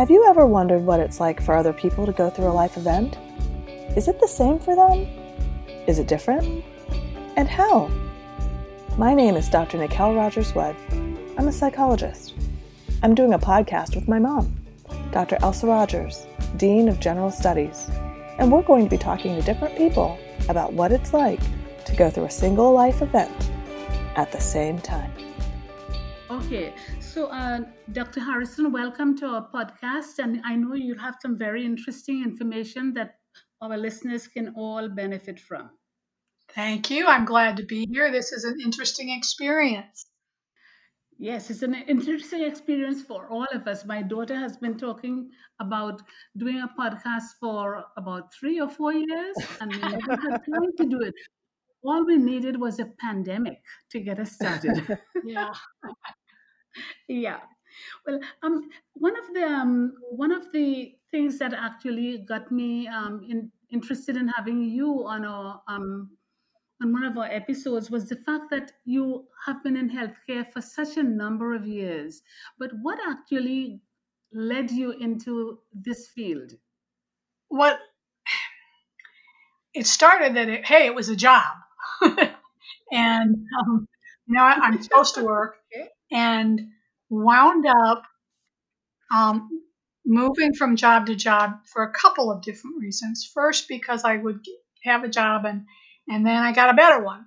Have you ever wondered what it's like for other people to go through a life event? Is it the same for them? Is it different? And how? My name is Dr. Nicole Rogers Webb. I'm a psychologist. I'm doing a podcast with my mom, Dr. Elsa Rogers, Dean of General Studies, and we're going to be talking to different people about what it's like to go through a single life event at the same time. Okay, so uh, Dr. Harrison, welcome to our podcast. And I know you have some very interesting information that our listeners can all benefit from. Thank you. I'm glad to be here. This is an interesting experience. Yes, it's an interesting experience for all of us. My daughter has been talking about doing a podcast for about three or four years, and we never had time to do it. All we needed was a pandemic to get us started. Yeah. yeah. Well, um, one of the um, one of the things that actually got me um, in, interested in having you on our um, on one of our episodes was the fact that you have been in healthcare for such a number of years. But what actually led you into this field? What it started that it, hey, it was a job, and um, you know I, I'm supposed to work, and wound up um, moving from job to job for a couple of different reasons. First, because I would have a job and and then I got a better one.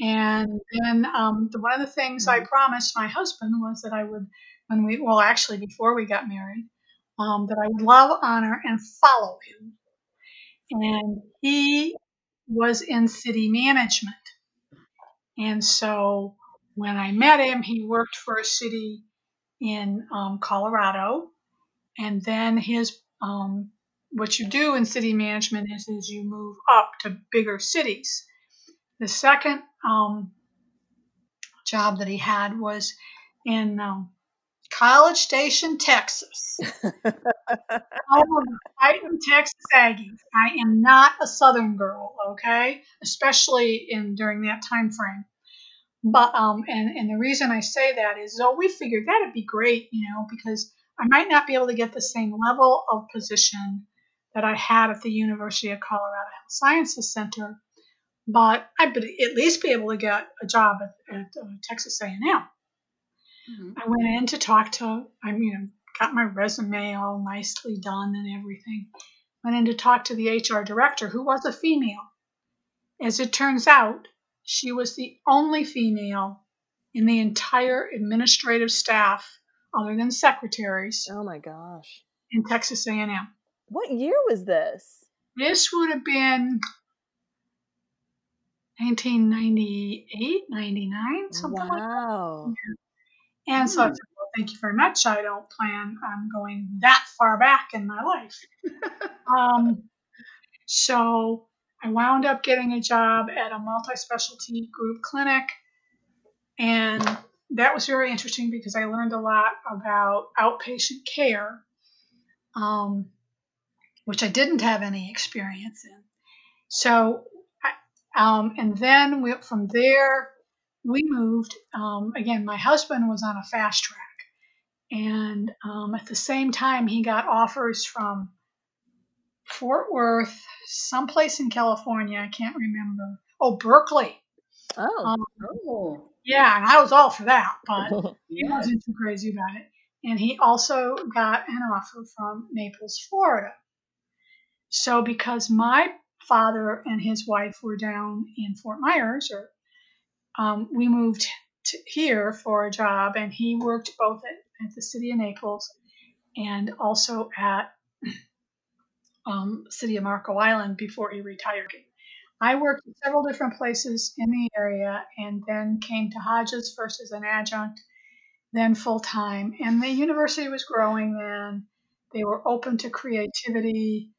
And then um, the, one of the things I promised my husband was that I would, when we, well, actually before we got married, um, that I would love, honor, and follow him. And he was in city management. And so when I met him, he worked for a city in um, Colorado. And then his, um, what you do in city management is, is you move up to bigger cities. The second um, job that he had was in um, College Station, Texas. Home fighting Texas Aggies. I am not a Southern girl, okay, especially in during that time frame. But um, and and the reason I say that is, oh, we figured that'd be great, you know, because I might not be able to get the same level of position that I had at the University of Colorado Health Sciences Center, but I'd at least be able to get a job at, at uh, Texas A&M. Mm-hmm. I went in to talk to, I mean, got my resume all nicely done and everything. Went in to talk to the HR director, who was a female. As it turns out, she was the only female in the entire administrative staff, other than secretaries. Oh my gosh! In Texas A&M. What year was this? This would have been 1998, 99, something wow. like that. And so I said, well, thank you very much. I don't plan on going that far back in my life. um, so I wound up getting a job at a multi specialty group clinic. And that was very interesting because I learned a lot about outpatient care. Um, which I didn't have any experience in. So, um, and then we, from there, we moved. Um, again, my husband was on a fast track. And um, at the same time, he got offers from Fort Worth, someplace in California. I can't remember. Oh, Berkeley. Oh. Um, oh. Yeah, and I was all for that, but he wasn't too crazy about it. And he also got an offer from Naples, Florida. So, because my father and his wife were down in Fort Myers, or um, we moved to here for a job, and he worked both at, at the city of Naples and also at um, city of Marco Island before he retired. I worked in several different places in the area, and then came to Hodges first as an adjunct, then full time. And the university was growing then. They were open to creativity.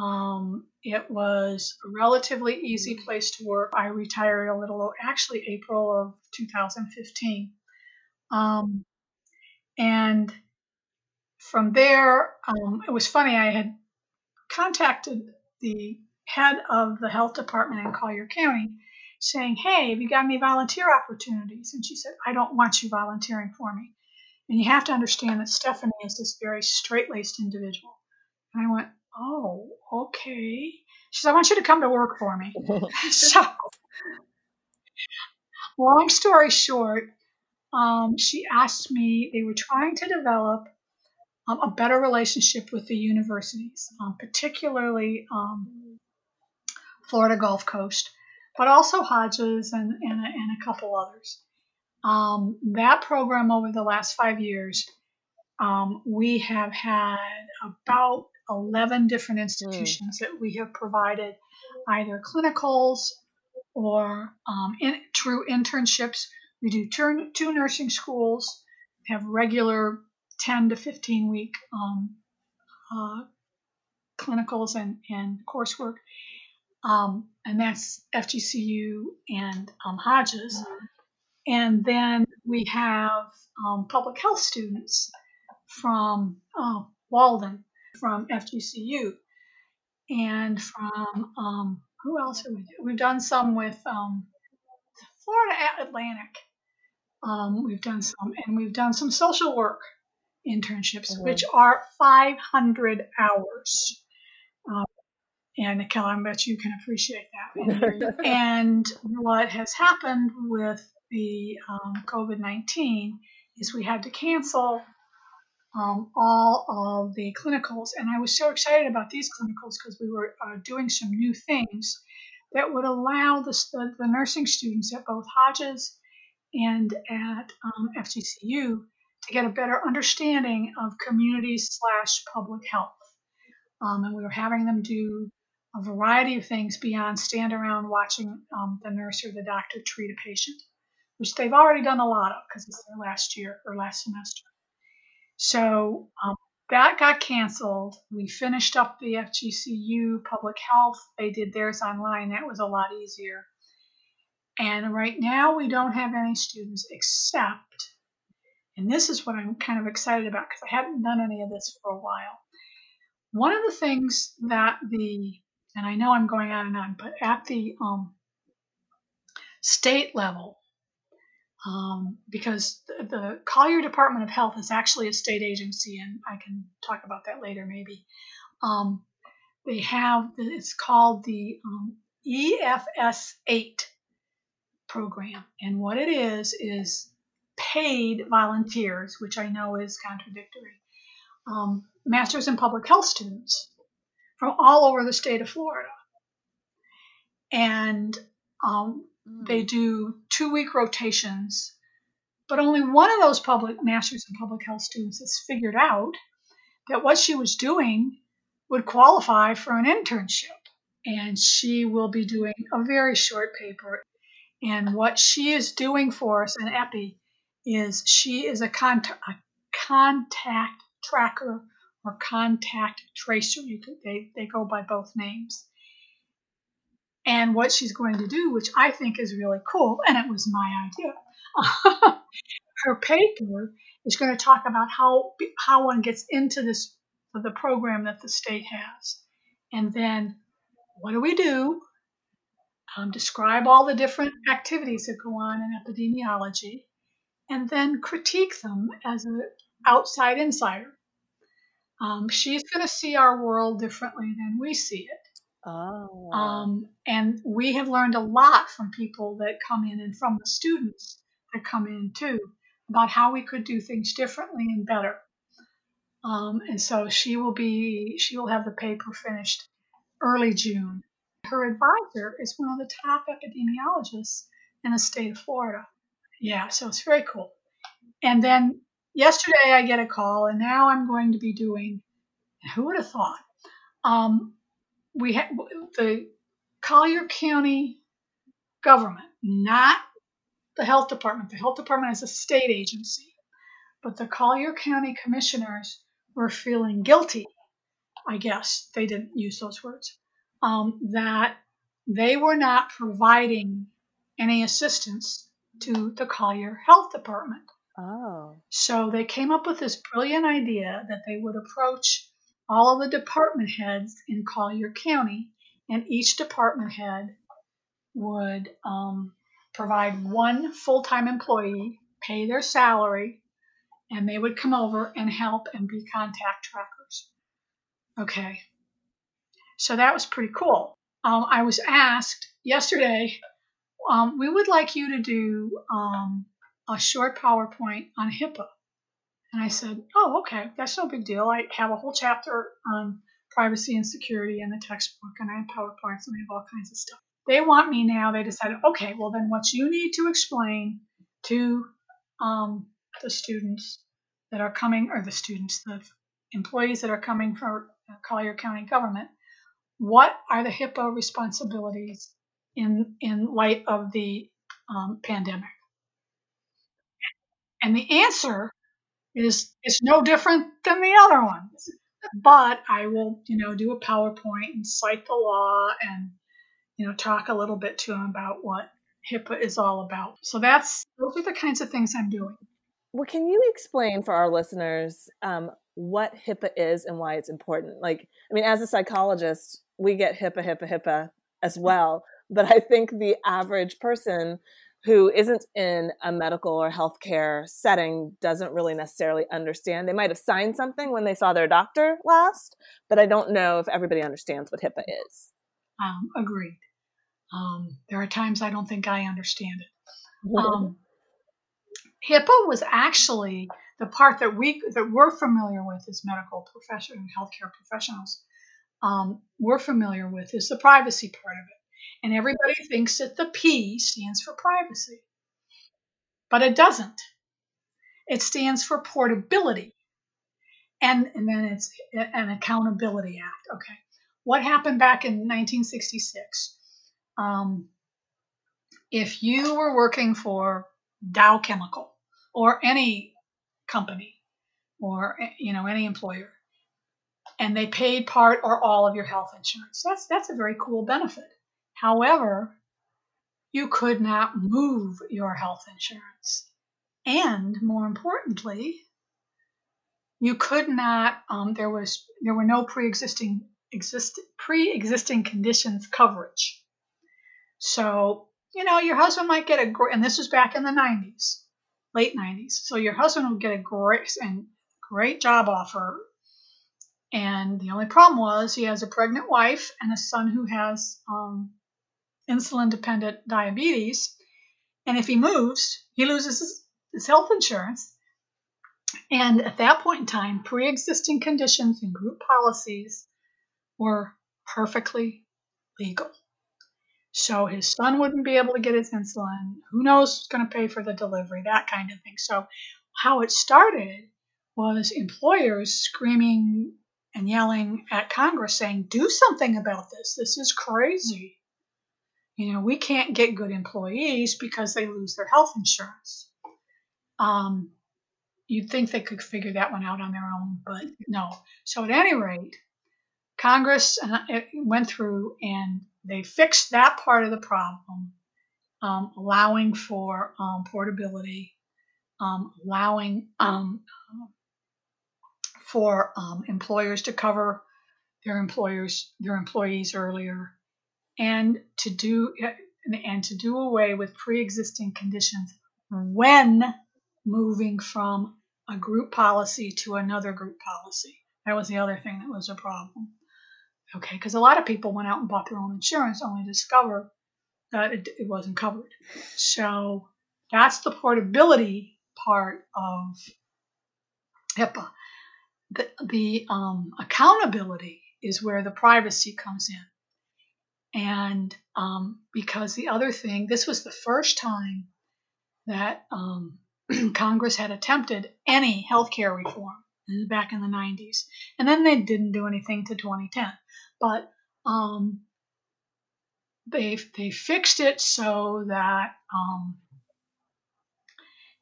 Um, it was a relatively easy place to work. I retired a little, actually, April of 2015. Um, and from there, um, it was funny, I had contacted the head of the health department in Collier County saying, Hey, have you got any volunteer opportunities? And she said, I don't want you volunteering for me. And you have to understand that Stephanie is this very straight laced individual. And I went, Oh, okay. She said, I want you to come to work for me. so, long story short, um, she asked me, they were trying to develop um, a better relationship with the universities, um, particularly um, Florida Gulf Coast, but also Hodges and, and, and a couple others. Um, that program over the last five years, um, we have had about 11 different institutions mm. that we have provided either clinicals or um, in, true internships. We do two, two nursing schools, have regular 10 to 15 week um, uh, clinicals and, and coursework. Um, and that's FGCU and um, Hodges. And then we have um, public health students from oh, Walden, from FGCU, and from um, who else we done? We've done some with um, Florida Atlantic. Um, we've done some, and we've done some social work internships, mm-hmm. which are 500 hours. Um, and Nicole, I bet you can appreciate that. and what has happened with the um, COVID 19 is we had to cancel um, all of the clinicals. And I was so excited about these clinicals because we were uh, doing some new things that would allow the, the, the, nursing students at both Hodges and at um, FGCU to get a better understanding of community slash public health. Um, and we were having them do a variety of things beyond stand around watching um, the nurse or the doctor treat a patient, which they've already done a lot of because it's their last year or last semester. So um, that got canceled. We finished up the FGCU public health. They did theirs online. That was a lot easier. And right now, we don't have any students except and this is what I'm kind of excited about because I haven't done any of this for a while. One of the things that the, and I know I'm going on and on, but at the um, state level, um, because the, the, Collier Department of Health is actually a state agency, and I can talk about that later maybe. Um, they have, it's called the um, EFS 8 program. And what it is, is paid volunteers, which I know is contradictory, um, masters in public health students from all over the state of Florida. And um, mm. they do two week rotations, but only one of those public masters in public health students has figured out that what she was doing would qualify for an internship. And she will be doing a very short paper. And what she is doing for us in EPI is she is a, con- a contact tracker or contact tracer. Could, they, they go by both names. And what she's going to do, which I think is really cool, and it was my idea, her paper is going to talk about how how one gets into this the program that the state has, and then what do we do? Um, describe all the different activities that go on in epidemiology, and then critique them as an outside insider. Um, she's going to see our world differently than we see it. Oh. Um, and we have learned a lot from people that come in and from the students that come in too about how we could do things differently and better. Um, and so she will be, she will have the paper finished early June. Her advisor is one of the top epidemiologists in the state of Florida. Yeah, so it's very cool. And then yesterday I get a call, and now I'm going to be doing. Who would have thought? Um, we had the Collier County government, not the health department. The health department is a state agency, but the Collier County commissioners were feeling guilty. I guess they didn't use those words. Um, that they were not providing any assistance to the Collier Health Department. Oh. So they came up with this brilliant idea that they would approach all of the department heads in Collier County, and each department head would um, provide one full time employee, pay their salary, and they would come over and help and be contact trackers. Okay. So that was pretty cool. Um, I was asked yesterday, um, we would like you to do um, a short PowerPoint on HIPAA. And I said, oh, okay, that's no big deal. I have a whole chapter on privacy and security in the textbook, and I have PowerPoints and I have all kinds of stuff. They want me now. They decided, okay, well, then what you need to explain to um, the students that are coming, or the students, the employees that are coming from Collier County government, what are the HIPAA responsibilities in in light of the um, pandemic? And the answer is is no different than the other ones. But I will, you know, do a PowerPoint and cite the law and you know talk a little bit to them about what HIPAA is all about. So that's those are the kinds of things I'm doing. Well, can you explain for our listeners um, what HIPAA is and why it's important? Like, I mean, as a psychologist, we get HIPAA, HIPAA, HIPAA as well. But I think the average person who isn't in a medical or healthcare setting doesn't really necessarily understand. They might have signed something when they saw their doctor last, but I don't know if everybody understands what HIPAA is. Um, agreed. Um, there are times I don't think I understand it. Um, HIPAA was actually the part that we that we're familiar with as medical professionals and healthcare professionals. Um, we're familiar with is the privacy part of it. And everybody thinks that the P stands for privacy, but it doesn't. It stands for portability. And, and then it's an Accountability Act. Okay. What happened back in 1966? Um, if you were working for Dow Chemical or any company or you know any employer and they paid part or all of your health insurance that's that's a very cool benefit However, you could not move your health insurance. And more importantly, you could not, um, there was, there were no pre-existing, exist, pre-existing conditions coverage. So, you know, your husband might get a great, and this was back in the 90s, late 90s. So your husband would get a great and great job offer. And the only problem was he has a pregnant wife and a son who has um, insulin dependent diabetes. And if he moves, he loses his, his health insurance. And at that point in time, pre existing conditions and group policies were perfectly legal. So his son wouldn't be able to get his insulin. Who knows who's going to pay for the delivery, that kind of thing. So, how it started was employers screaming and yelling at Congress saying, Do something about this. This is crazy. You know, we can't get good employees because they lose their health insurance. Um, you'd think they could figure that one out on their own, but no. So at any rate, Congress uh, went through and they fixed that part of the problem, um, allowing for um, portability, um, allowing um, for um, employers to cover their employers their employees earlier, and to do and to do away with pre-existing conditions when moving from a group policy to another group policy. That was the other thing that was a problem. Okay, because a lot of people went out and bought their own insurance only to discover that it, it wasn't covered. So that's the portability part of HIPAA. The, the um, accountability is where the privacy comes in. And um, because the other thing, this was the first time that um, Congress had attempted any healthcare reform back in the 90s. And then they didn't do anything to 2010. But um, they, they fixed it so that um,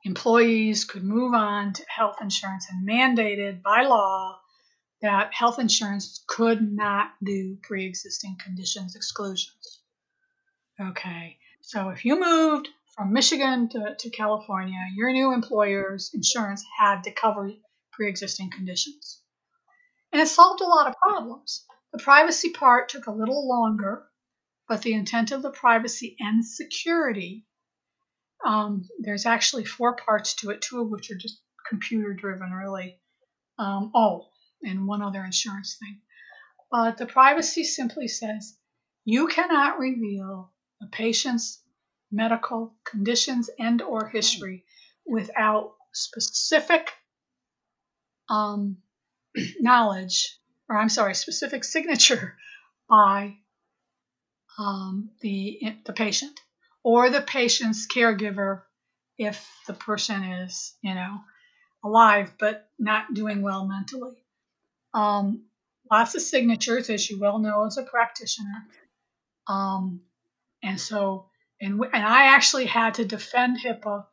employees could move on to health insurance and mandated by law that health insurance could not do pre existing conditions exclusions. Okay, so if you moved from Michigan to, to California, your new employer's insurance had to cover pre existing conditions. And it solved a lot of problems. The privacy part took a little longer, but the intent of the privacy and security, um, there's actually four parts to it, two of which are just computer driven, really. Um, oh, and one other insurance thing. But the privacy simply says you cannot reveal a patient's medical conditions and or history without specific um, knowledge, or I'm sorry, specific signature by um, the the patient or the patient's caregiver if the person is, you know, alive but not doing well mentally. Um, lots of signatures, as you well know as a practitioner. Um, and so, and, and I actually had to defend HIPAA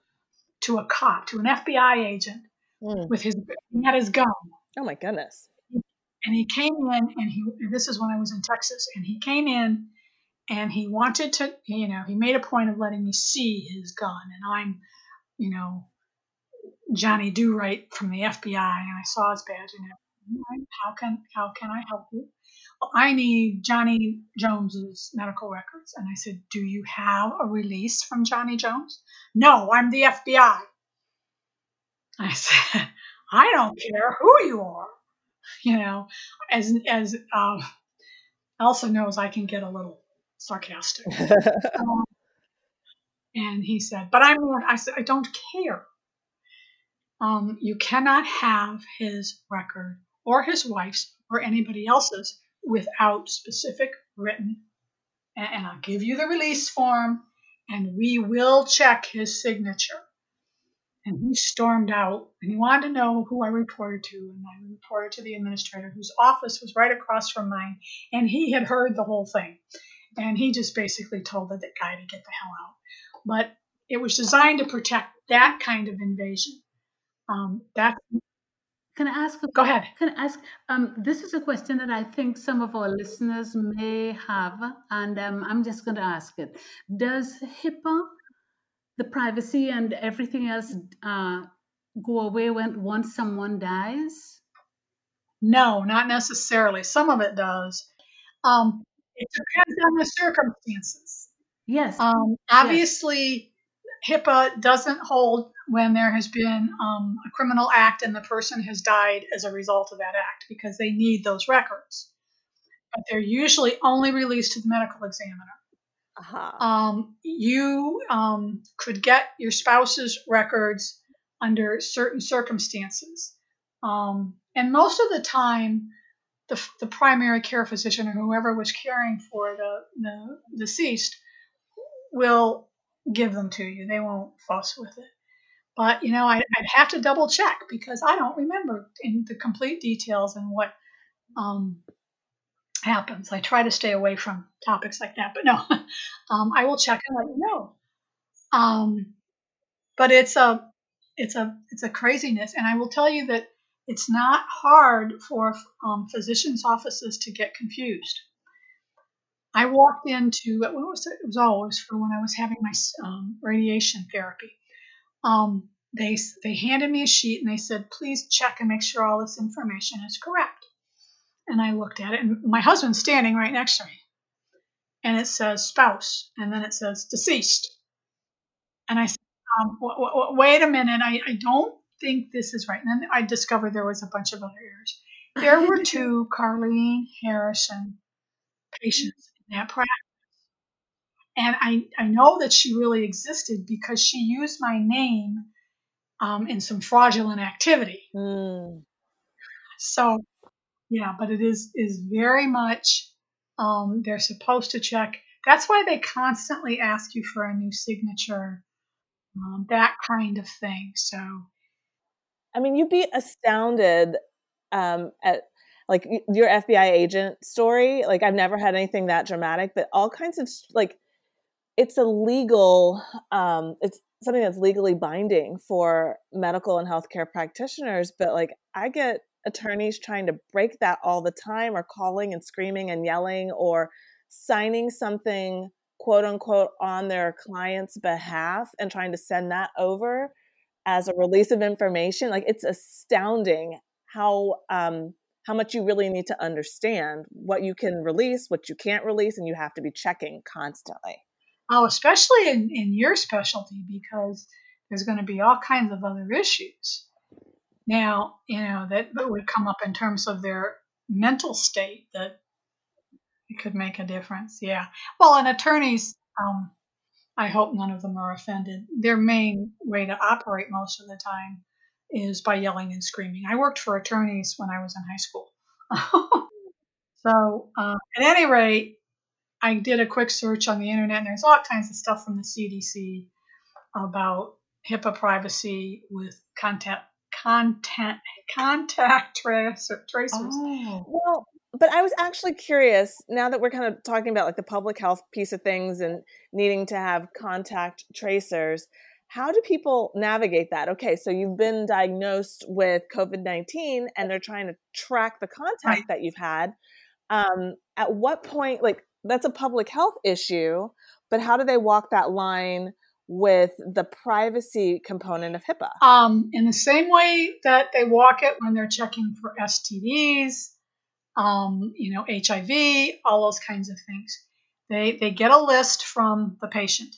to a cop, to an FBI agent mm. with his, he had his gun. Oh my goodness. And he came in and he, this is when I was in Texas, and he came in and he wanted to, you know, he made a point of letting me see his gun. And I'm, you know, Johnny Do Right from the FBI, and I saw his badge and everything. How can how can I help you? Well, I need Johnny Jones's medical records. And I said, Do you have a release from Johnny Jones? No, I'm the FBI. I said, I don't care who you are. You know, as as uh, Elsa knows, I can get a little sarcastic. um, and he said, "But I'm." I said, "I don't care. Um, you cannot have his record or his wife's or anybody else's without specific written. And, I'll give you the release form, and we will check his signature." And he stormed out and he wanted to know who I reported to. And I reported to the administrator whose office was right across from mine. And he had heard the whole thing. And he just basically told the guy to get the hell out. But it was designed to protect that kind of invasion. Um, that can I ask? Go ahead. Can I ask? Um, this is a question that I think some of our listeners may have, and um, I'm just going to ask it. Does HIPAA the privacy and everything else uh, go away when once someone dies? No, not necessarily. Some of it does. Um, it depends on the circumstances. Yes. Um, obviously, yes. HIPAA doesn't hold when there has been um, a criminal act and the person has died as a result of that act because they need those records. But they're usually only released to the medical examiner. Uh-huh. Um, you um, could get your spouse's records under certain circumstances. Um, and most of the time, the, the primary care physician or whoever was caring for the, the deceased will give them to you. They won't fuss with it. But, you know, I, would have to double check because I don't remember in the complete details and what um, happens. I try to stay away from topics like that, but no, um, I will check and let you know. Um, but it's a it's a it's a craziness, and I will tell you that it's not hard for um, physicians' offices to get confused. I walked into what was it? It was always for when I was having my um, radiation therapy. Um, they they handed me a sheet and they said, "Please check and make sure all this information is correct." And I looked at it, and my husband's standing right next to me. And it says spouse, and then it says deceased. And I said, um, w- w- wait a minute, I, I don't think this is right. And then I discovered there was a bunch of other errors. There were two Carlene Harrison patients that practice. And I, I know that she really existed because she used my name um, in some fraudulent activity. Mm. So yeah, but it is is very much um, they're supposed to check. That's why they constantly ask you for a new signature, um, that kind of thing. So, I mean, you'd be astounded um, at like your FBI agent story. Like, I've never had anything that dramatic, but all kinds of like, it's a legal, um, it's something that's legally binding for medical and healthcare practitioners. But like, I get attorneys trying to break that all the time or calling and screaming and yelling or signing something quote unquote on their client's behalf and trying to send that over as a release of information like it's astounding how um how much you really need to understand what you can release what you can't release and you have to be checking constantly oh especially in, in your specialty because there's going to be all kinds of other issues now, you know, that, that would come up in terms of their mental state that it could make a difference. Yeah. Well, and attorneys, um, I hope none of them are offended. Their main way to operate most of the time is by yelling and screaming. I worked for attorneys when I was in high school. so, uh, at any rate, I did a quick search on the internet, and there's all kinds of stuff from the CDC about HIPAA privacy with content content contact tracer, tracers. Oh. Well, but I was actually curious now that we're kind of talking about like the public health piece of things and needing to have contact tracers. How do people navigate that? Okay, so you've been diagnosed with COVID 19 and they're trying to track the contact that you've had. Um, at what point, like, that's a public health issue, but how do they walk that line with the privacy component of HIPAA? Um, in the same way that they walk it when they're checking for STDs, um, you know, HIV, all those kinds of things. They, they get a list from the patient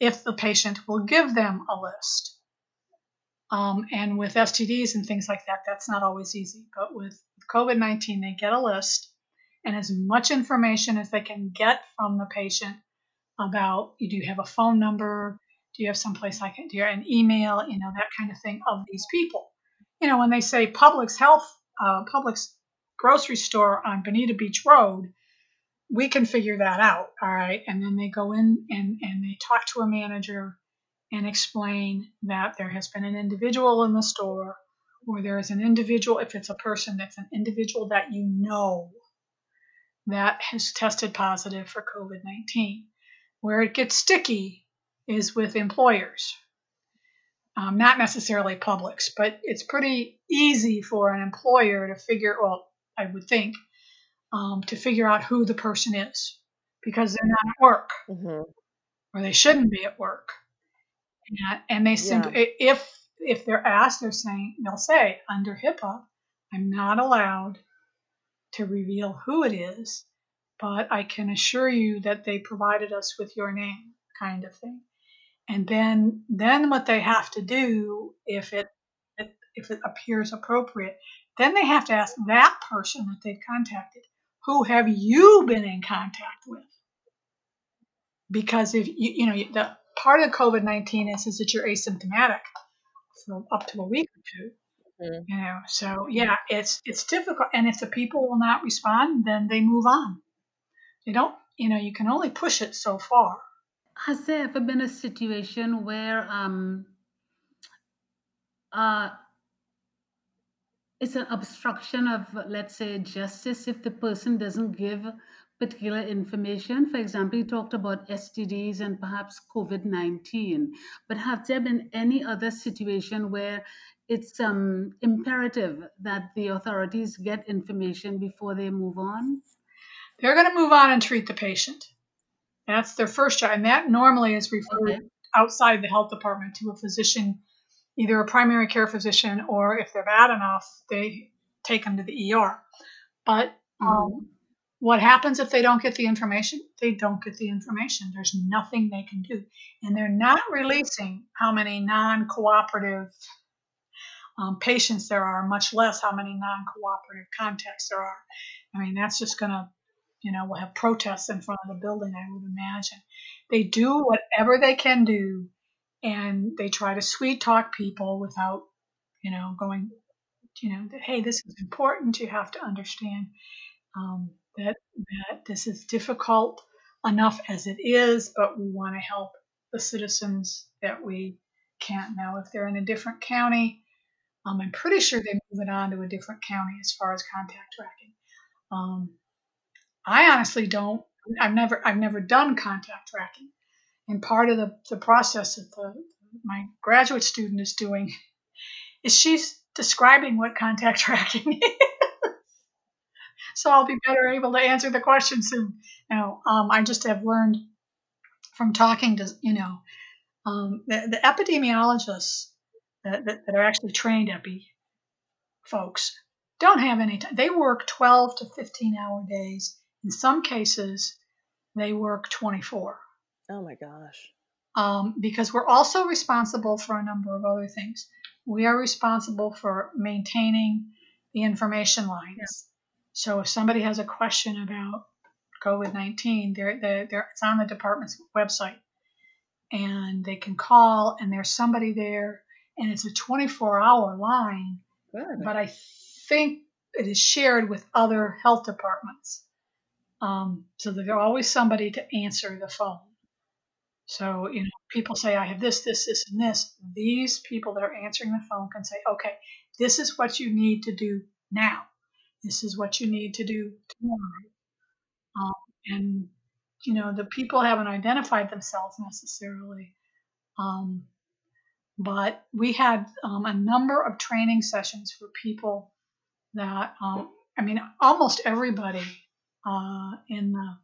if the patient will give them a list. Um, and with STDs and things like that, that's not always easy. But with COVID 19, they get a list and as much information as they can get from the patient about do you have a phone number? Do you have someplace I can, do you have an email, you know, that kind of thing of these people. You know, when they say Publix Health, uh, grocery store on Bonita Beach Road, we can figure that out. All right. And then they go in and, and they talk to a manager and explain that there has been an individual in the store or there is an individual, if it's a person that's an individual that you know that has tested positive for COVID 19. Where it gets sticky is with employers, um, not necessarily Publix, but it's pretty easy for an employer to figure, well, I would think, um, to figure out who the person is because they're not at work mm-hmm. or they shouldn't be at work. And, and they simply, yeah. if if they're asked, they're saying they'll say under HIPAA, I'm not allowed to reveal who it is, but I can assure you that they provided us with your name, kind of thing. And then then what they have to do if it if it appears appropriate, then they have to ask that person that they've contacted, who have you been in contact with? Because if you, you know, the part of COVID 19 is, is that you're asymptomatic for up to a week or 2 mm-hmm. You know, so yeah, it's it's difficult. And if the people will not respond, then they move on. They don't, you know, you can only push it so far. Has there ever been a situation where um, uh, it's an obstruction of, let's say, justice if the person doesn't give particular information. For example, you talked about STDs and perhaps COVID 19, but have there been any other situation where it's um, imperative that the authorities get information before they move on? They're going to move on and treat the patient. That's their first job. And that normally is referred okay. outside the health department to a physician either a primary care physician or if they're bad enough, they take them to the ER. But um, mm-hmm. what happens if they don't get the information? They don't get the information. There's nothing they can do. And they're not releasing how many non cooperative um, patients there are, much less how many non cooperative contacts there are. I mean, that's just going to, you know, we'll have protests in front of the building, I would imagine. They do whatever they can do and they try to sweet talk people without, you know, going, you know, that hey, this is important. You have to understand um, that that this is difficult enough as it is, but we want to help the citizens that we can't now. If they're in a different county, um, I'm pretty sure they move it on to a different county as far as contact tracking. Um, I honestly don't. I've never I've never done contact tracking. And part of the, the process that the, my graduate student is doing is she's describing what contact tracking is. so I'll be better able to answer the question soon. Now, um, I just have learned from talking to, you know, um, the, the, epidemiologists that, that, that, are actually trained epi folks don't have any time. They work 12 to 15 hour days. In some cases, they work 24. Oh my gosh. Um, because we're also responsible for a number of other things. we are responsible for maintaining the information lines. Yeah. So if somebody has a question about COVID 19, they're, they're, they're, it's on the department's website. And they can call, and there's somebody there, and it's a 24 hour line. Good. But I think it is shared with other health departments. Um, so there's always somebody to answer the phone. So, you know, people say, I have this, this, this, and this. These people that are answering the phone can say, okay, this is what you need to do now. This is what you need to do tomorrow. Um, and, you know, the people haven't identified themselves necessarily. Um, but we had um, a number of training sessions for people that, um, I mean, almost everybody uh, in the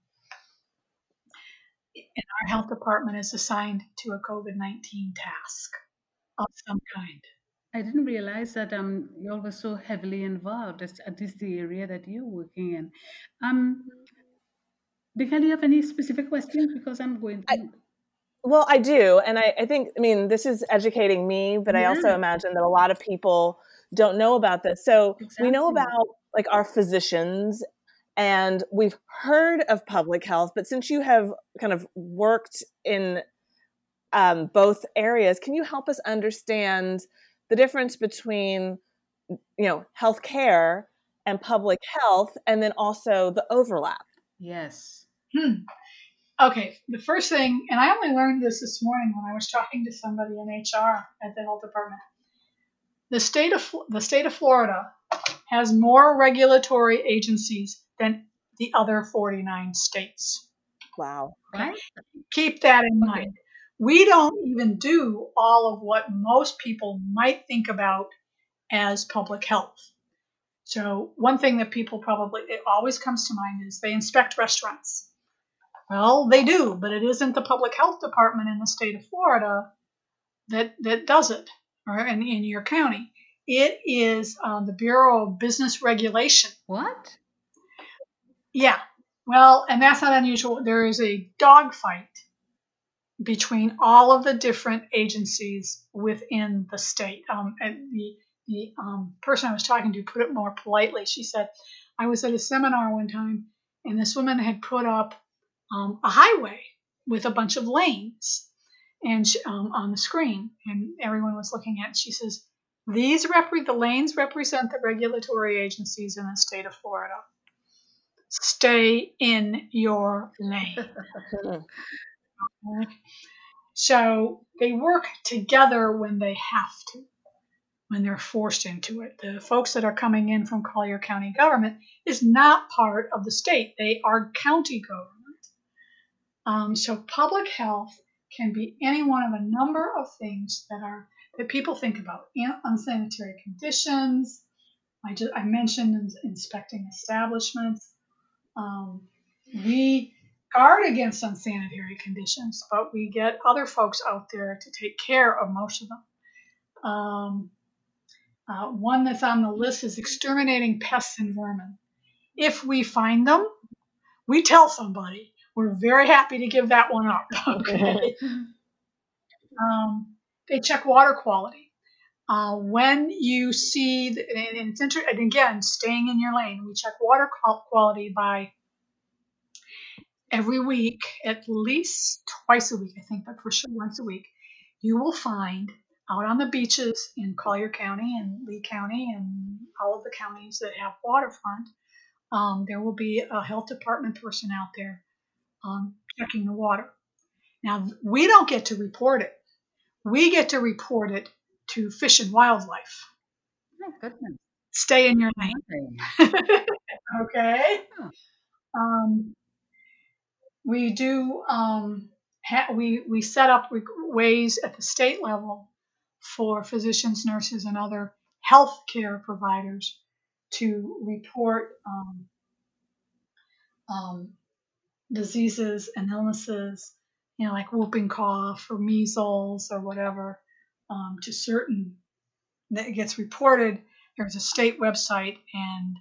in our health department is assigned to a COVID 19 task of some kind. I didn't realize that um, you all were so heavily involved, at least the area that you're working in. Um, Nicole, do you have any specific questions? Because I'm going to. I, well, I do. And I, I, think, I mean, this is educating me, but yeah. I also imagine that a lot of people don't know about this. So exactly. we know about like our physicians and we've heard of public health, but since you have kind of worked in um, both areas, can you help us understand the difference between, you know, healthcare and public health, and then also the overlap? Yes. Hmm. Okay, the first thing, and I only learned this this morning when I was talking to somebody in HR at the health department. The state of the state of Florida has more regulatory agencies than the other 49 states. Wow. Right? Keep that in mind. We don't even do all of what most people might think about as public health. So, one thing that people probably, it always comes to mind is they inspect restaurants. Well, they do, but it isn't the public health department in the state of Florida that, that does it, or in, in your county. It is um, the Bureau of Business Regulation. What? Yeah. Well, and that's not unusual. There is a dogfight between all of the different agencies within the state. Um, and the the um, person I was talking to put it more politely. She said, "I was at a seminar one time, and this woman had put up um, a highway with a bunch of lanes, and she, um, on the screen, and everyone was looking at. it. She says, "These repre- the lanes represent the regulatory agencies in the state of Florida." Stay in your lane. okay. So they work together when they have to, when they're forced into it. The folks that are coming in from Collier County government is not part of the state, they are county government. Um, so public health can be any one of a number of things that are that people think about unsanitary conditions. I, just, I mentioned inspecting establishments. Um, we guard against unsanitary conditions, but we get other folks out there to take care of most of them. Um, uh, one that's on the list is exterminating pests and vermin. If we find them, we tell somebody. We're very happy to give that one up. Okay. um, they check water quality. Uh, when you see, and it's interesting, and again, staying in your lane, we check water quality by every week, at least twice a week, I think, but for sure once a week, you will find out on the beaches in Collier County and Lee County and all of the counties that have waterfront, um, there will be a health department person out there um, checking the water. Now, we don't get to report it. We get to report it to Fish and Wildlife. Oh, goodness. Stay in your lane. okay. Um, we do um, ha- we we set up ways at the state level for physicians, nurses, and other healthcare providers to report um, um, diseases and illnesses, you know, like whooping cough or measles or whatever, um, to certain that gets reported. There's a state website and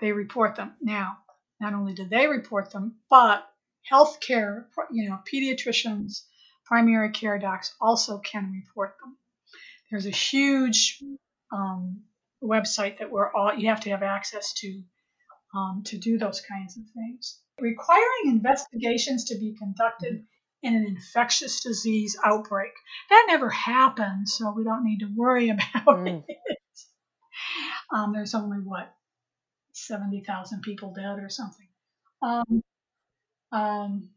they report them. Now, not only do they report them, but healthcare, you know, pediatricians, primary care docs also can report them. there's a huge um, website that we're all you have to have access to um, to do those kinds of things. Requiring investigations to be conducted in an infectious disease outbreak. That never happened, so we don't need to worry about mm. it. Um, there's only what 70,000 people dead or something. Um, um,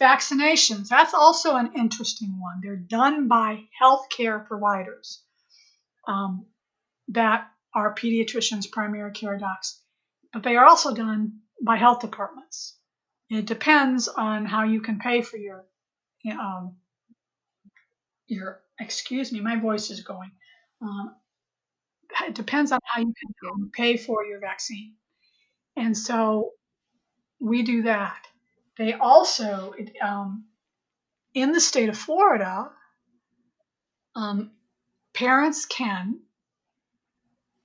vaccinations, that's also an interesting one. They're done by healthcare providers um, that are pediatricians, primary care docs, but they are also done by health departments. It depends on how you can pay for your, um, your. Excuse me, my voice is going. Um, it depends on how you can pay for your vaccine, and so we do that. They also, um, in the state of Florida, um, parents can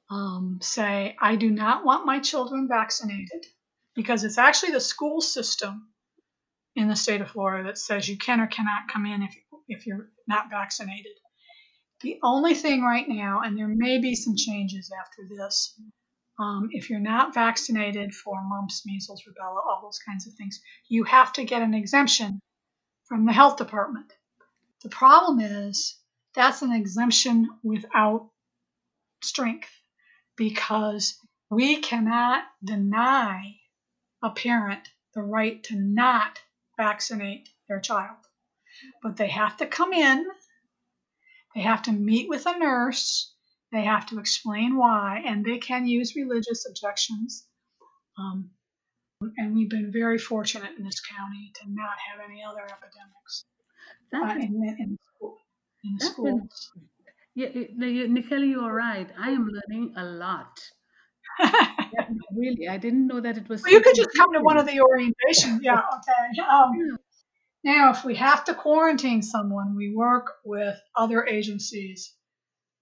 um, say, I do not want my children vaccinated because it's actually the school system in the state of Florida that says you can or cannot come in if, if you're not vaccinated. The only thing right now, and there may be some changes after this, um, if you're not vaccinated for mumps, measles, rubella, all those kinds of things, you have to get an exemption from the health department. The problem is that's an exemption without strength because we cannot deny a parent the right to not vaccinate their child. But they have to come in, they have to meet with a nurse, they have to explain why, and they can use religious objections. Um, and we've been very fortunate in this county to not have any other epidemics uh, in, in, in, school, in schools. Yeah, Nicole, you are right. I am learning a lot. Yeah, really, I didn't know that it was. Well, you could just come to one of the orientations. Yeah, okay. Um, now, if we have to quarantine someone, we work with other agencies,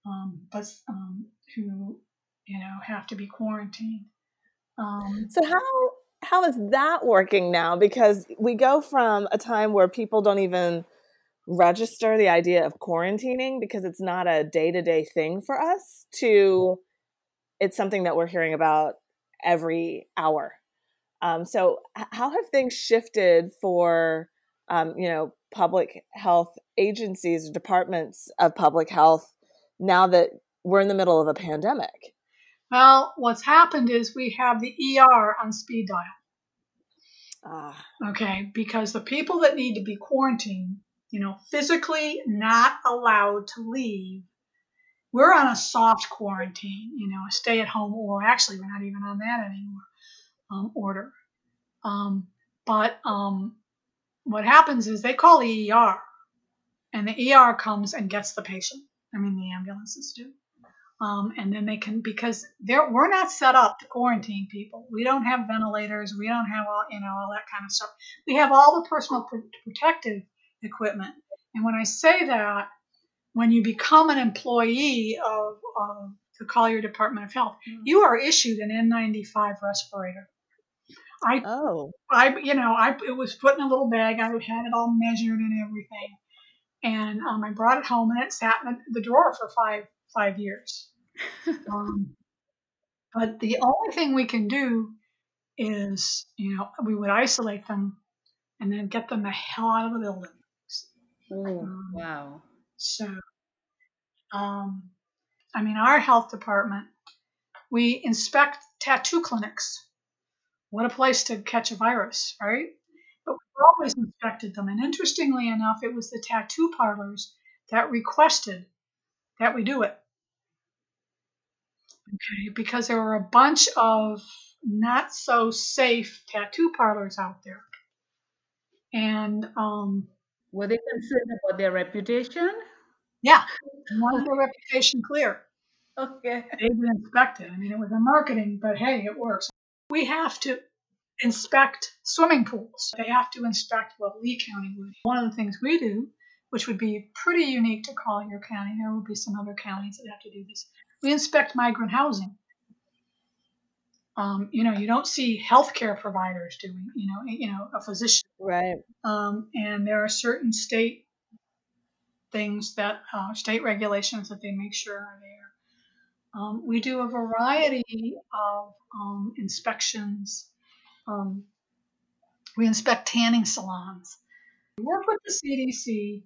um, but um, who you know have to be quarantined. Um, so how how is that working now? Because we go from a time where people don't even register the idea of quarantining because it's not a day to day thing for us to it's something that we're hearing about every hour. Um, so, how have things shifted for um, you know public health agencies, departments of public health, now that we're in the middle of a pandemic? Well, what's happened is we have the ER on speed dial. Ah. Okay, because the people that need to be quarantined, you know, physically not allowed to leave we're on a soft quarantine, you know, a stay at home, or actually, we're not even on that anymore, um, order. Um, but um, what happens is they call the ER, and the ER comes and gets the patient. I mean, the ambulances do. Um, and then they can because we're not set up to quarantine people. We don't have ventilators. We don't have all you know all that kind of stuff. We have all the personal pr- protective equipment. And when I say that, when you become an employee of, of the Collier Department of Health, mm. you are issued an N95 respirator. I, oh, I, you know, I it was put in a little bag. I had it all measured and everything, and um, I brought it home, and it sat in the drawer for five five years. um, but the only thing we can do is, you know, we would isolate them and then get them the hell out of the building. um, wow. So, um, I mean, our health department, we inspect tattoo clinics. What a place to catch a virus, right? But we've always inspected them. And interestingly enough, it was the tattoo parlors that requested that we do it. Okay, because there were a bunch of not so safe tattoo parlors out there. And um, were they concerned about their reputation? Yeah, wanted their reputation clear. Okay. They've been inspected. I mean, it was a marketing, but hey, it works. We have to inspect swimming pools. They have to inspect what Lee County would. One of the things we do, which would be pretty unique to Collier County, there will be some other counties that have to do this. We inspect migrant housing. Um, you know, you don't see healthcare providers doing, you know, you know, a physician. Right. Um, and there are certain state things that uh, state regulations that they make sure are there. Um, we do a variety of um, inspections. Um, we inspect tanning salons. We work with the CDC.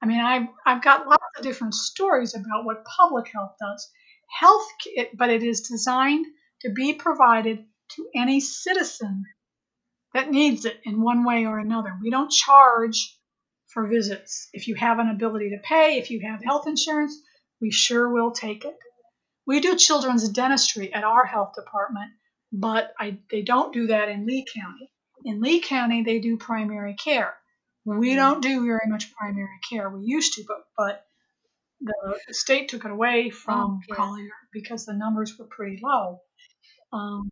I mean, I've, I've got lots of different stories about what public health does. Health, but it is designed to be provided to any citizen that needs it in one way or another. We don't charge for visits. If you have an ability to pay, if you have health insurance, we sure will take it. We do children's dentistry at our health department, but I, they don't do that in Lee County. In Lee County, they do primary care. We mm-hmm. don't do very much primary care. We used to, but but the, the state took it away from okay. Collier because the numbers were pretty low. Um,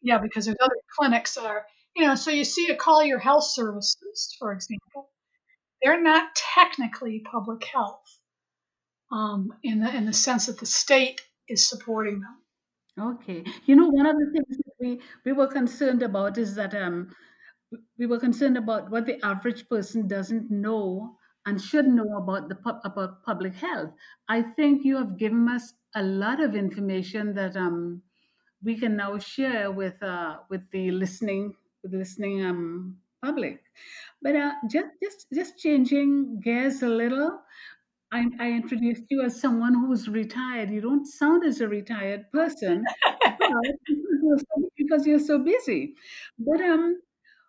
yeah, because there's other clinics that are, you know, so you see a Collier Health Services, for example, they're not technically public health um, in the in the sense that the state is supporting them. Okay, you know, one of the things that we we were concerned about is that um, we were concerned about what the average person doesn't know and should know about the about public health. I think you have given us a lot of information that um, we can now share with uh, with the listening the listening um, public. But uh, just just just changing gears a little. I, I introduced you as someone who's retired. You don't sound as a retired person because you're so busy. But um,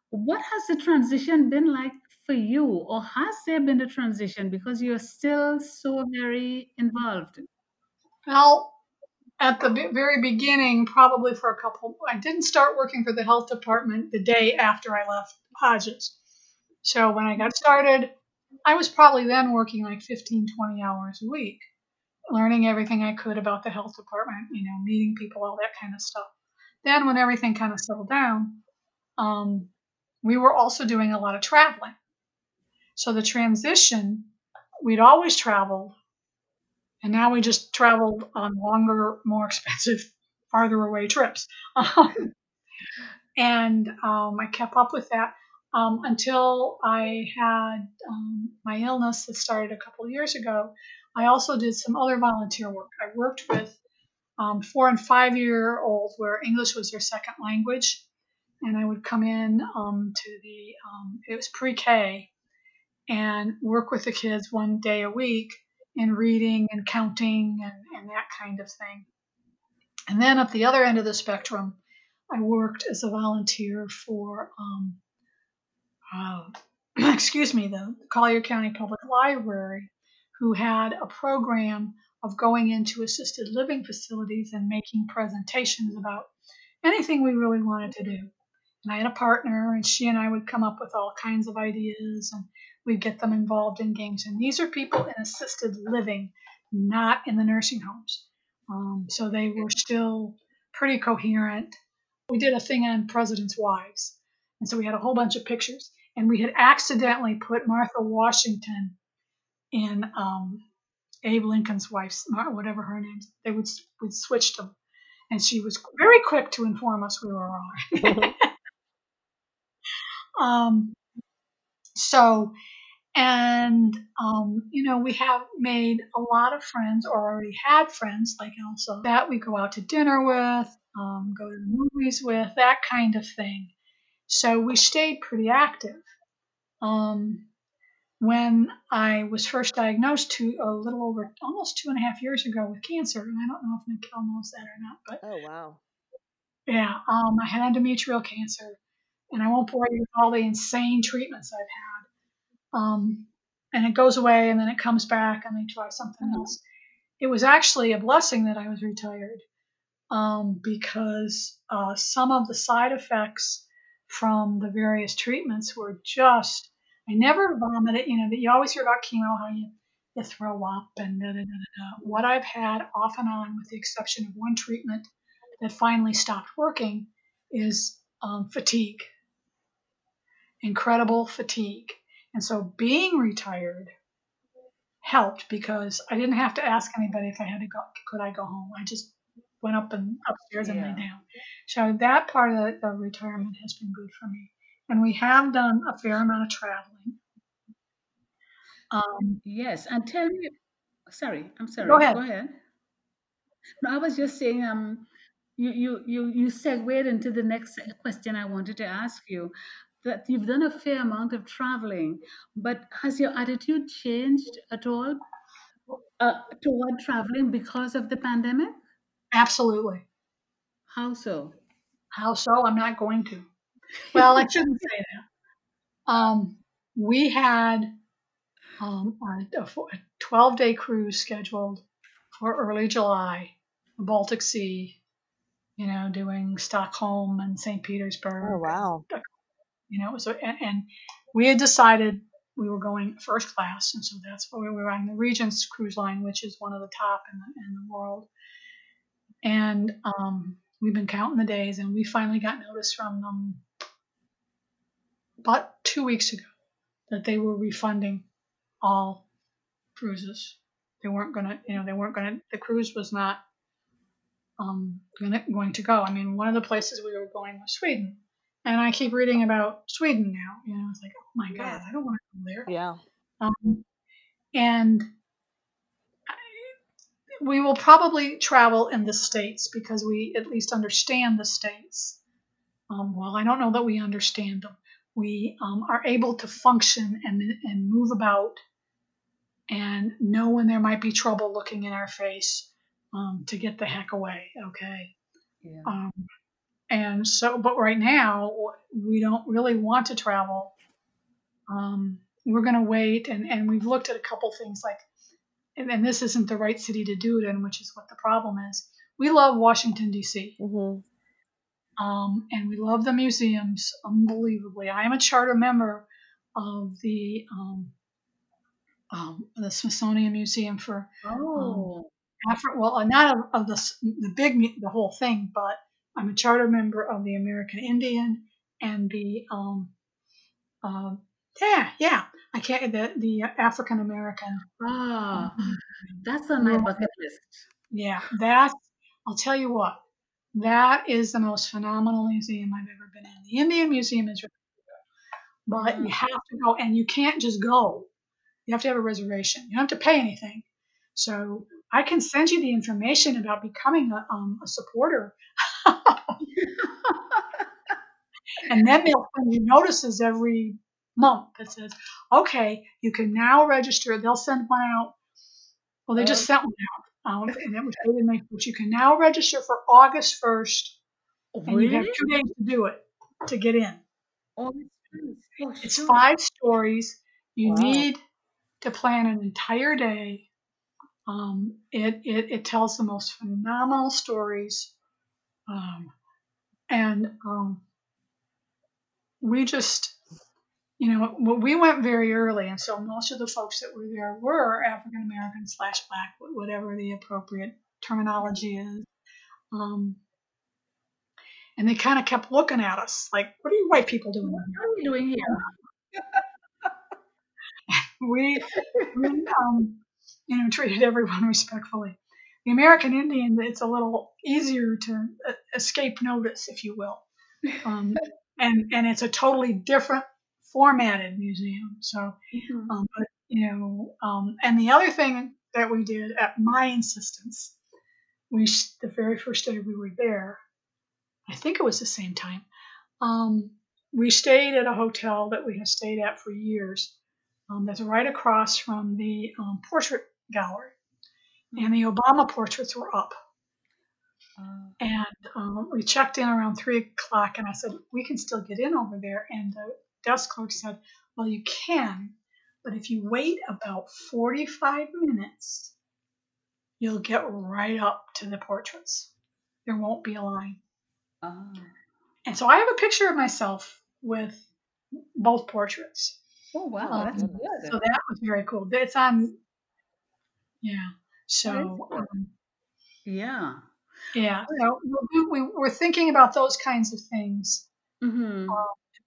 what has the transition been like for you, or has there been a transition because you're still so very involved? Well, at the very beginning, probably for a couple, I didn't start working for the health department the day after I left Hodges. So when I got started, I was probably then working like 15, 20 hours a week, learning everything I could about the health department, you know, meeting people, all that kind of stuff. Then when everything kind of settled down, um, we were also doing a lot of traveling. So the transition, we'd always traveled and now we just traveled on longer, more expensive, farther away trips. Um, and um, I kept up with that um, until I had um, my illness that started a couple years ago. I also did some other volunteer work. I worked with um, four and five year olds where English was their second language. And I would come in to the, it was pre K, and work with the kids one day a week in reading and counting and, and that kind of thing. And then at the other end of the spectrum, I worked as a volunteer for, um, uh, excuse me, the Collier County Public Library, who had a program of going into assisted living facilities and making presentations about anything we really wanted to do. And I had a partner, and she and I would come up with all kinds of ideas, and we'd get them involved in games. And these are people in assisted living, not in the nursing homes. Um, so they were still pretty coherent. We did a thing on presidents' wives. And so we had a whole bunch of pictures. And we had accidentally put Martha Washington in um, Abe Lincoln's wife's, whatever her name. They would, would switch them. And she was very quick to inform us we were wrong. um, so and, um, you know, we have made a lot of friends or already had friends like Elsa that we go out to dinner with, um, go to the movies with, that kind of thing. So we stayed pretty active. Um, when I was first diagnosed to a little over almost two and a half years ago with cancer, and I don't know if Nicole knows that or not, but oh wow, yeah, um, I had endometrial cancer, and I won't bore you with all the insane treatments I've had um, and it goes away and then it comes back and they try something mm-hmm. else. It was actually a blessing that I was retired um, because uh, some of the side effects from the various treatments were just, I never vomited, you know, that you always hear about chemo, how you, you throw up and da, da, da, da. What I've had off and on, with the exception of one treatment that finally stopped working, is um, fatigue. Incredible fatigue. And so being retired helped because I didn't have to ask anybody if I had to go, could I go home? I just went up and upstairs and lay down. So that part of the, the retirement has been good for me. And we have done a fair amount of traveling. Um, Yes, and tell me. Sorry, I'm sorry. go ahead. Go ahead. No, I was just saying. Um, you you you you segued into the next question I wanted to ask you. That you've done a fair amount of traveling, but has your attitude changed at all uh, toward traveling because of the pandemic? Absolutely. How so? How so? I'm not going to. Well, I shouldn't say that. Um, we had um, a, a 12 day cruise scheduled for early July, the Baltic Sea, you know, doing Stockholm and St. Petersburg. Oh, wow. You know, so, and, and we had decided we were going first class, and so that's why we were on the Regent's cruise line, which is one of the top in the, in the world. And um, we've been counting the days, and we finally got notice from them about two weeks ago that they were refunding all cruises. They weren't gonna, you know, they weren't gonna. The cruise was not um, gonna, going to go. I mean, one of the places we were going was Sweden, and I keep reading about Sweden now. You know, it's like, oh my god, I don't want to go there. Yeah. Um, and I- we will probably travel in the states because we at least understand the states. Um, well, I don't know that we understand them. We um, are able to function and and move about and know when there might be trouble looking in our face um, to get the heck away. Okay. Yeah. Um, and so, but right now we don't really want to travel. Um, we're going to wait, and, and we've looked at a couple things like, and, and this isn't the right city to do it in, which is what the problem is. We love Washington D.C. hmm Um, and we love the museums unbelievably. I am a charter member of the um, um, the Smithsonian Museum for Oh. Afri- well, not of, of the the big the whole thing, but I'm a charter member of the American Indian and the um, uh, yeah yeah I can't the the African American Ah, that's on my bucket list. yeah that I'll tell you what that is the most phenomenal museum I've ever been in. The Indian Museum is, really good, but you Mm. have to go and you can't just go. You have to have a reservation. You don't have to pay anything. So I can send you the information about becoming a, um, a supporter. and then they'll send you notices every month that says, okay, you can now register. They'll send one out. Well, they just sent one out. Um, and it was dated May 1st. You can now register for August 1st, and you have two days to do it to get in. Oh, it's nice. Oh, It's five stories. You Wow. need to plan an entire day. Um, it, it, it tells the most phenomenal stories. Um, and um, we just, you know, well, we went very early. And so most of the folks that were there were African American slash black, whatever the appropriate terminology is. Um, and they kind of kept looking at us like, what are you white people doing? What are you doing here? we, we um, you know, treated everyone respectfully. The American Indian, it's a little easier to uh, escape notice, if you will, um, and and it's a totally different formatted museum. So, Mhm. um, but you know, um, and the other thing that we did at my insistence, we the very first day we were there, I think it was the same time. Um, we stayed at a hotel that we have stayed at for years. Um, that's right across from the um, portrait gallery, and the Obama portraits were up. Ah. And um, we checked in around three o'clock, and I said, We can still get in over there. And the desk clerk said, Well, you can, but if you wait about 45 minutes, you'll get right up to the portraits. There won't be a line. Ah. And so I have a picture of myself with both portraits. Oh wow, Oh, that's good. So that was very cool. It's on, yeah. So, um, Yeah. Yeah. So we, we, we're thinking about those kinds of things. hmm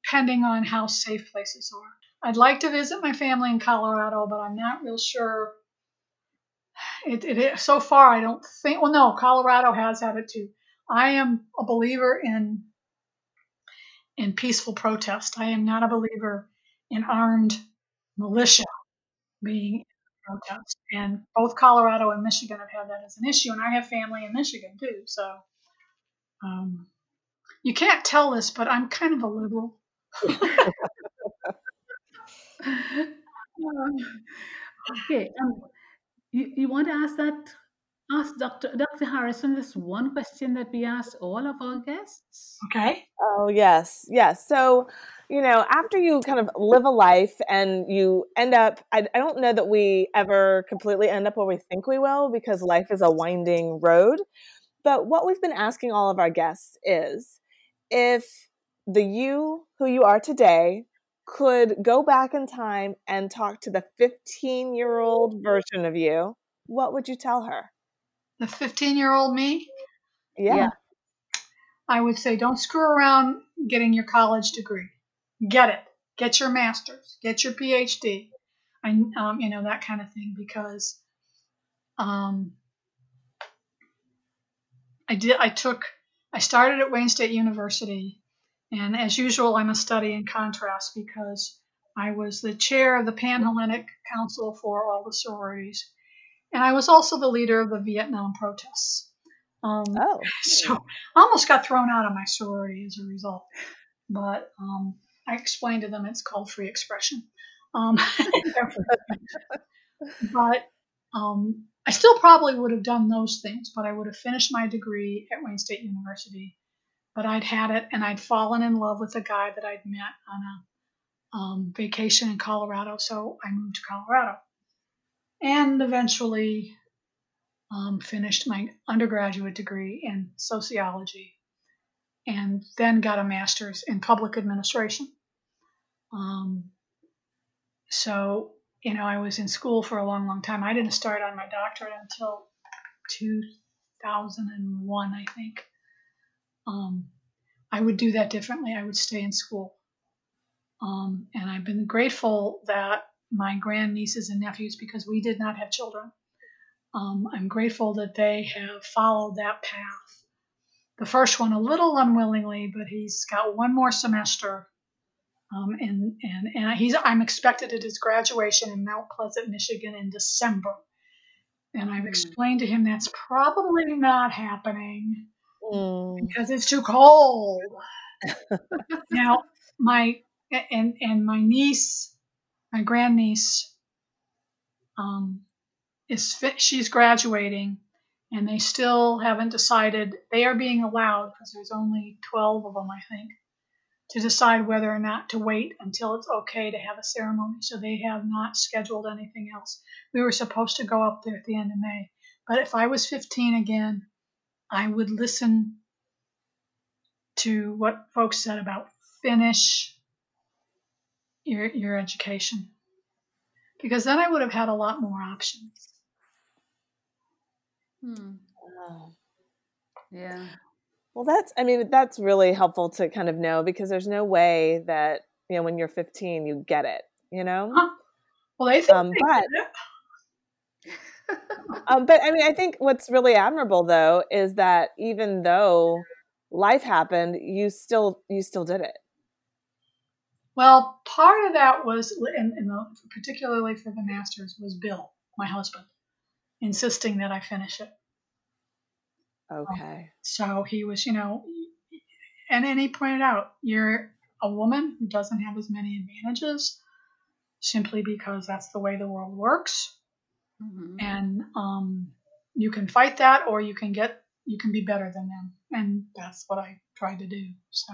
depending on how safe places are. I'd like to visit my family in Colorado, but I'm not real sure. It, it, it- so far, I don't think. Well, no, Colorado has had it too. I am a believer in in peaceful protest. I am not a believer in armed militia. being protest. And both Colorado and Michigan have had that as an issue, and I have family in Michigan too. So um, you can't tell this, but I'm kind of a liberal. okay, um, you, you want to ask that? Ask Dr. Dr. Harrison this one question that we ask all of our guests. Okay. Oh, yes. Yes. So, you know, after you kind of live a life and you end up, I, I don't know that we ever completely end up where we think we will because life is a winding road. But what we've been asking all of our guests is if the you who you are today could go back in time and talk to the 15 year old version of you, what would you tell her? The 15 year old me? Yeah. yeah. I would say don't screw around getting your college degree. Get it. Get your master's. Get your PhD. I, um, you know, that kind of thing because um, I did. I took. I started at Wayne State University, and as usual, I'm a study in contrast because I was the chair of the Pan Hellenic Council for all the sororities, and I was also the leader of the Vietnam protests. Um, oh, so I almost got thrown out of my sorority as a result. But um, I explained to them it's called free expression. Um, but um, I still probably would have done those things, but I would have finished my degree at Wayne State University. But I'd had it, and I'd fallen in love with a guy that I'd met on a um, vacation in Colorado, so I moved to Colorado. And eventually um, finished my undergraduate degree in sociology and then got a master's in public administration. Um, so you know, I was in school for a long, long time. I didn't start on my doctorate until 2001, I think. Um, I would do that differently. I would stay in school. Um, and I've been grateful that my grandnieces and nephews, because we did not have children, um, I'm grateful that they have followed that path. The first one a little unwillingly, but he's got one more semester um, and and and he's I'm expected at his graduation in Mount Pleasant, Michigan, in December. And I've mm. explained to him that's probably not happening mm. because it's too cold. now, my and and my niece, my grandniece, um, is fit, she's graduating, and they still haven't decided. They are being allowed because there's only twelve of them, I think to decide whether or not to wait until it's okay to have a ceremony. So they have not scheduled anything else. We were supposed to go up there at the end of May. But if I was 15 again, I would listen to what folks said about finish your, your education. Because then I would have had a lot more options. Hmm. Wow. Yeah. Well, that's, I mean, that's really helpful to kind of know because there's no way that, you know, when you're 15, you get it, you know? Huh. Well, they think um, but, um, but I mean, I think what's really admirable though is that even though life happened, you still, you still did it. Well, part of that was, in, in the, particularly for the masters, was Bill, my husband, insisting that I finish it. Okay. Um, so he was, you know, and then he pointed out, you're a woman who doesn't have as many advantages simply because that's the way the world works. Mm-hmm. And um, you can fight that or you can get, you can be better than them. And that's what I tried to do. So,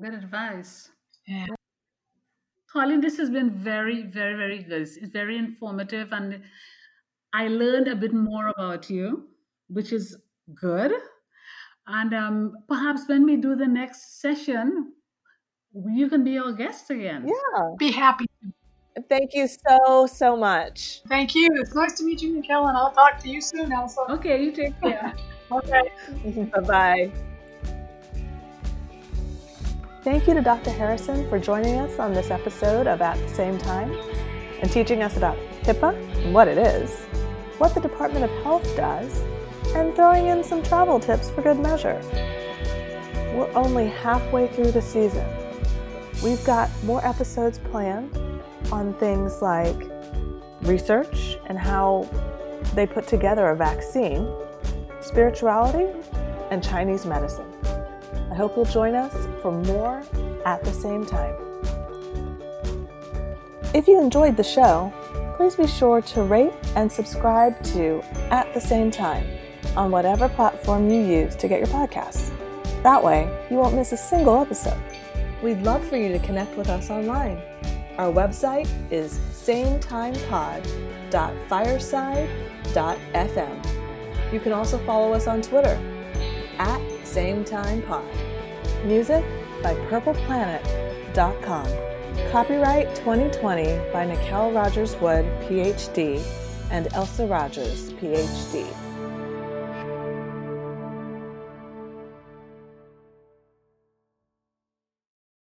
good advice. Yeah. Colleen, this has been very, very, very good. It's very informative, and I learned a bit more about you which is good. And um, perhaps when we do the next session, you can be our guest again. Yeah. Be happy. Thank you so, so much. Thank you. It's nice to meet you, Nicole, and I'll talk to you soon, Elsa. Okay, you take care. okay. bye bye. Thank you to Dr. Harrison for joining us on this episode of At the Same Time and teaching us about HIPAA and what it is, what the Department of Health does, and throwing in some travel tips for good measure. We're only halfway through the season. We've got more episodes planned on things like research and how they put together a vaccine, spirituality, and Chinese medicine. I hope you'll join us for more at the same time. If you enjoyed the show, please be sure to rate and subscribe to At the Same Time on whatever platform you use to get your podcasts. That way, you won't miss a single episode. We'd love for you to connect with us online. Our website is sametimepod.fireside.fm. You can also follow us on Twitter at sametimepod. Music by purpleplanet.com. Copyright 2020 by Nicole Rogers Wood, PhD, and Elsa Rogers, PhD.